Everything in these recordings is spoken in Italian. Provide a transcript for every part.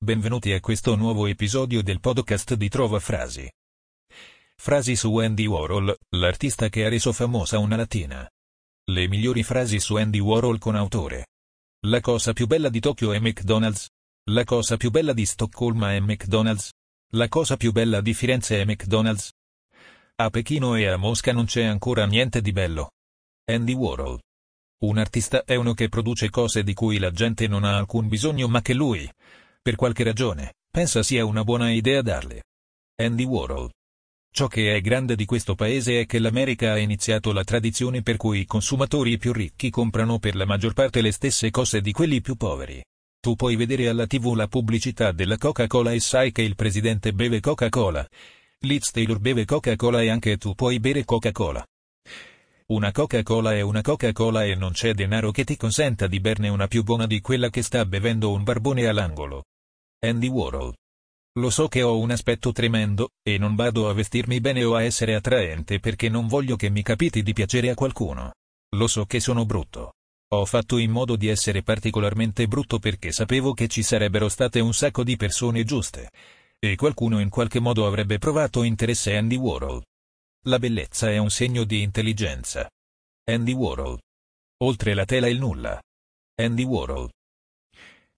Benvenuti a questo nuovo episodio del podcast di Trova Frasi. Frasi su Andy Warhol, l'artista che ha reso famosa una latina. Le migliori frasi su Andy Warhol con autore. La cosa più bella di Tokyo è McDonald's. La cosa più bella di Stoccolma è McDonald's. La cosa più bella di Firenze è McDonald's. A Pechino e a Mosca non c'è ancora niente di bello. Andy Warhol. Un artista è uno che produce cose di cui la gente non ha alcun bisogno ma che lui, per qualche ragione, pensa sia una buona idea darle. Andy Warhol. Ciò che è grande di questo paese è che l'America ha iniziato la tradizione per cui i consumatori più ricchi comprano per la maggior parte le stesse cose di quelli più poveri. Tu puoi vedere alla tv la pubblicità della Coca-Cola e sai che il presidente beve Coca-Cola. Liz Taylor beve Coca-Cola e anche tu puoi bere Coca-Cola. Una Coca-Cola è una Coca-Cola e non c'è denaro che ti consenta di berne una più buona di quella che sta bevendo un barbone all'angolo. Andy Warhol. Lo so che ho un aspetto tremendo, e non vado a vestirmi bene o a essere attraente perché non voglio che mi capiti di piacere a qualcuno. Lo so che sono brutto. Ho fatto in modo di essere particolarmente brutto perché sapevo che ci sarebbero state un sacco di persone giuste. E qualcuno in qualche modo avrebbe provato interesse a Andy Warhol. La bellezza è un segno di intelligenza. Andy Warhol. Oltre la tela il nulla. Andy Warhol.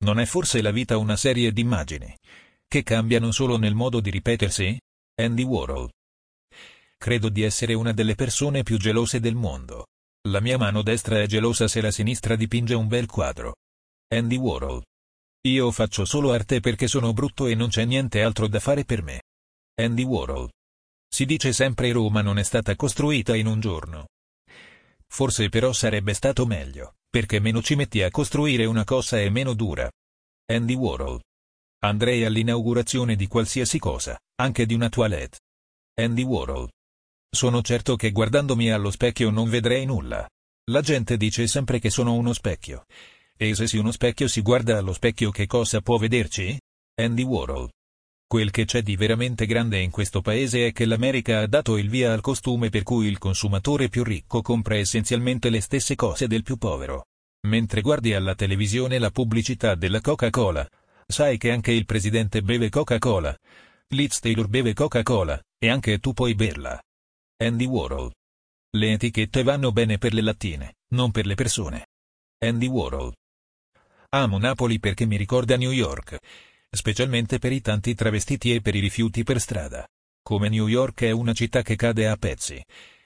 Non è forse la vita una serie di immagini che cambiano solo nel modo di ripetersi? Andy Warhol. Credo di essere una delle persone più gelose del mondo. La mia mano destra è gelosa se la sinistra dipinge un bel quadro. Andy Warhol. Io faccio solo arte perché sono brutto e non c'è niente altro da fare per me. Andy Warhol. Si dice sempre Roma non è stata costruita in un giorno. Forse però sarebbe stato meglio perché meno ci metti a costruire una cosa e meno dura. Andy Warhol. Andrei all'inaugurazione di qualsiasi cosa, anche di una toilette. Andy Warhol. Sono certo che guardandomi allo specchio non vedrei nulla. La gente dice sempre che sono uno specchio. E se si uno specchio si guarda allo specchio che cosa può vederci? Andy Warhol. Quel che c'è di veramente grande in questo paese è che l'America ha dato il via al costume per cui il consumatore più ricco compra essenzialmente le stesse cose del più povero. Mentre guardi alla televisione la pubblicità della Coca-Cola, sai che anche il presidente beve Coca-Cola. Liz Taylor beve Coca-Cola, e anche tu puoi berla. Andy Warhol. Le etichette vanno bene per le lattine, non per le persone. Andy Warhol. Amo Napoli perché mi ricorda New York specialmente per i tanti travestiti e per i rifiuti per strada. Come New York è una città che cade a pezzi.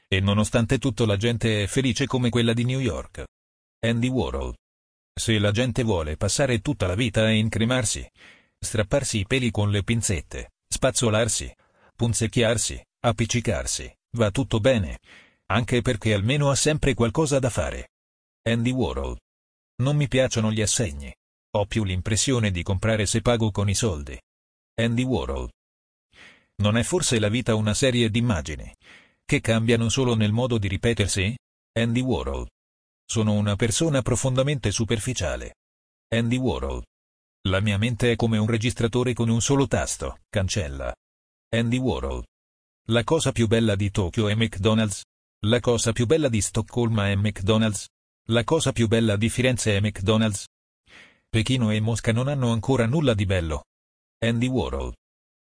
E nonostante tutto la gente è felice come quella di New York. Andy Warhol. Se la gente vuole passare tutta la vita a incremarsi, strapparsi i peli con le pinzette, spazzolarsi, punzecchiarsi, appiccicarsi, va tutto bene. Anche perché almeno ha sempre qualcosa da fare. Andy Warhol. Non mi piacciono gli assegni. Ho più l'impressione di comprare se pago con i soldi. Andy Warhol. Non è forse la vita una serie di immagini che cambiano solo nel modo di ripetersi? Andy Warhol. Sono una persona profondamente superficiale. Andy Warhol. La mia mente è come un registratore con un solo tasto, cancella. Andy Warhol. La cosa più bella di Tokyo è McDonald's. La cosa più bella di Stoccolma è McDonald's. La cosa più bella di Firenze è McDonald's. Pechino e Mosca non hanno ancora nulla di bello. Andy Warhol.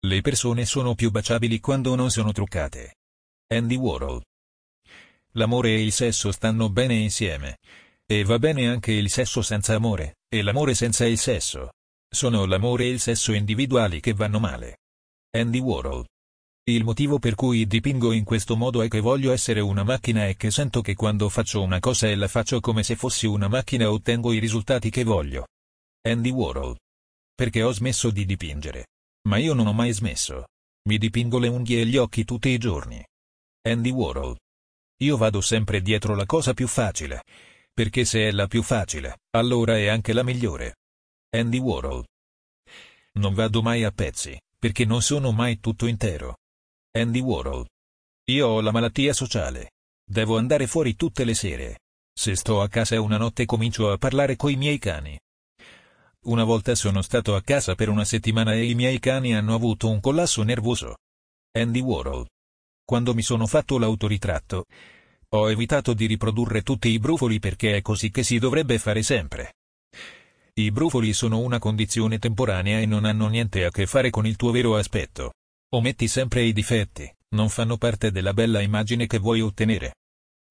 Le persone sono più baciabili quando non sono truccate. Andy Warhol. L'amore e il sesso stanno bene insieme. E va bene anche il sesso senza amore, e l'amore senza il sesso. Sono l'amore e il sesso individuali che vanno male. Andy Warhol. Il motivo per cui dipingo in questo modo è che voglio essere una macchina e che sento che quando faccio una cosa e la faccio come se fossi una macchina ottengo i risultati che voglio. Andy Warhol. Perché ho smesso di dipingere. Ma io non ho mai smesso. Mi dipingo le unghie e gli occhi tutti i giorni. Andy Warhol. Io vado sempre dietro la cosa più facile. Perché se è la più facile, allora è anche la migliore. Andy Warhol. Non vado mai a pezzi, perché non sono mai tutto intero. Andy Warhol. Io ho la malattia sociale. Devo andare fuori tutte le sere. Se sto a casa una notte comincio a parlare coi miei cani. Una volta sono stato a casa per una settimana e i miei cani hanno avuto un collasso nervoso. Andy Warhol. Quando mi sono fatto l'autoritratto, ho evitato di riprodurre tutti i brufoli perché è così che si dovrebbe fare sempre. I brufoli sono una condizione temporanea e non hanno niente a che fare con il tuo vero aspetto. Ometti sempre i difetti, non fanno parte della bella immagine che vuoi ottenere.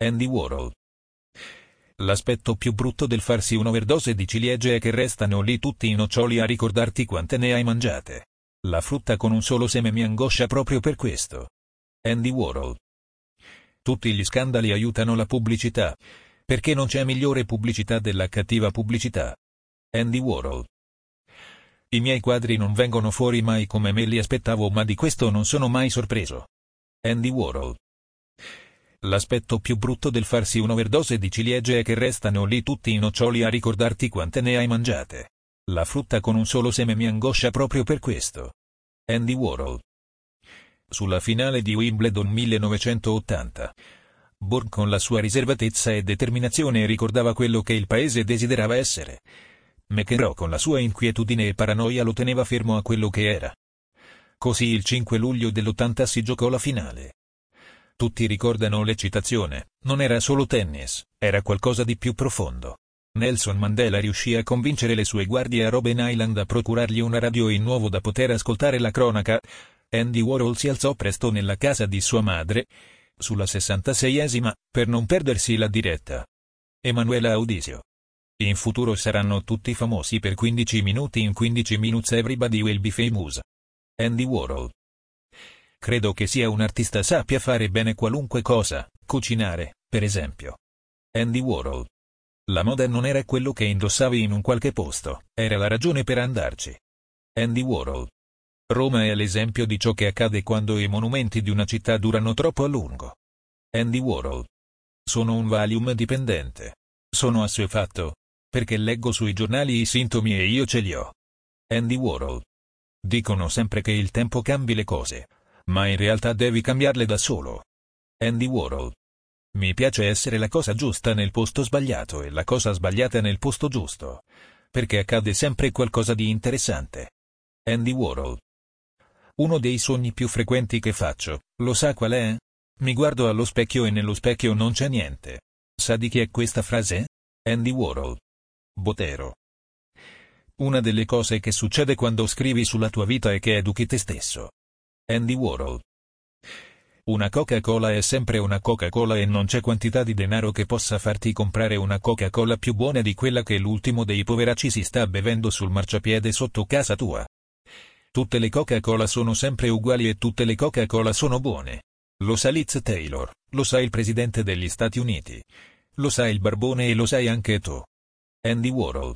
Andy Warhol L'aspetto più brutto del farsi un'overdose di ciliegie è che restano lì tutti i noccioli a ricordarti quante ne hai mangiate. La frutta con un solo seme mi angoscia proprio per questo. Andy Warhol Tutti gli scandali aiutano la pubblicità. Perché non c'è migliore pubblicità della cattiva pubblicità. Andy Warhol I miei quadri non vengono fuori mai come me li aspettavo ma di questo non sono mai sorpreso. Andy Warhol L'aspetto più brutto del farsi un'overdose di ciliegie è che restano lì tutti i noccioli a ricordarti quante ne hai mangiate. La frutta con un solo seme mi angoscia proprio per questo. Andy Warhol. Sulla finale di Wimbledon 1980. Borg con la sua riservatezza e determinazione ricordava quello che il paese desiderava essere. McEnroe con la sua inquietudine e paranoia lo teneva fermo a quello che era. Così il 5 luglio dell'80 si giocò la finale. Tutti ricordano l'eccitazione, non era solo tennis, era qualcosa di più profondo. Nelson Mandela riuscì a convincere le sue guardie a Robben Island a procurargli una radio in nuovo da poter ascoltare la cronaca. Andy Warhol si alzò presto nella casa di sua madre, sulla 66esima, per non perdersi la diretta. Emanuela Audisio. In futuro saranno tutti famosi per 15 minuti in 15 minutes everybody will be famous. Andy Warhol. Credo che sia un artista sappia fare bene qualunque cosa, cucinare, per esempio. Andy Warhol. La moda non era quello che indossavi in un qualche posto, era la ragione per andarci. Andy Warhol. Roma è l'esempio di ciò che accade quando i monumenti di una città durano troppo a lungo. Andy Warhol. Sono un Valium dipendente. Sono assuefatto. Perché leggo sui giornali i sintomi e io ce li ho. Andy Warhol. Dicono sempre che il tempo cambi le cose, ma in realtà devi cambiarle da solo. Andy Warhol. Mi piace essere la cosa giusta nel posto sbagliato e la cosa sbagliata nel posto giusto. Perché accade sempre qualcosa di interessante. Andy Warhol. Uno dei sogni più frequenti che faccio, lo sa qual è? Mi guardo allo specchio e nello specchio non c'è niente. Sa di chi è questa frase? Andy Warhol. Botero. Una delle cose che succede quando scrivi sulla tua vita è che educhi te stesso. Andy Warhol. Una Coca-Cola è sempre una Coca-Cola e non c'è quantità di denaro che possa farti comprare una Coca-Cola più buona di quella che l'ultimo dei poveracci si sta bevendo sul marciapiede sotto casa tua. Tutte le Coca-Cola sono sempre uguali e tutte le Coca-Cola sono buone. Lo sa Liz Taylor, lo sa il presidente degli Stati Uniti. Lo sa il barbone e lo sai anche tu. Andy Warhol.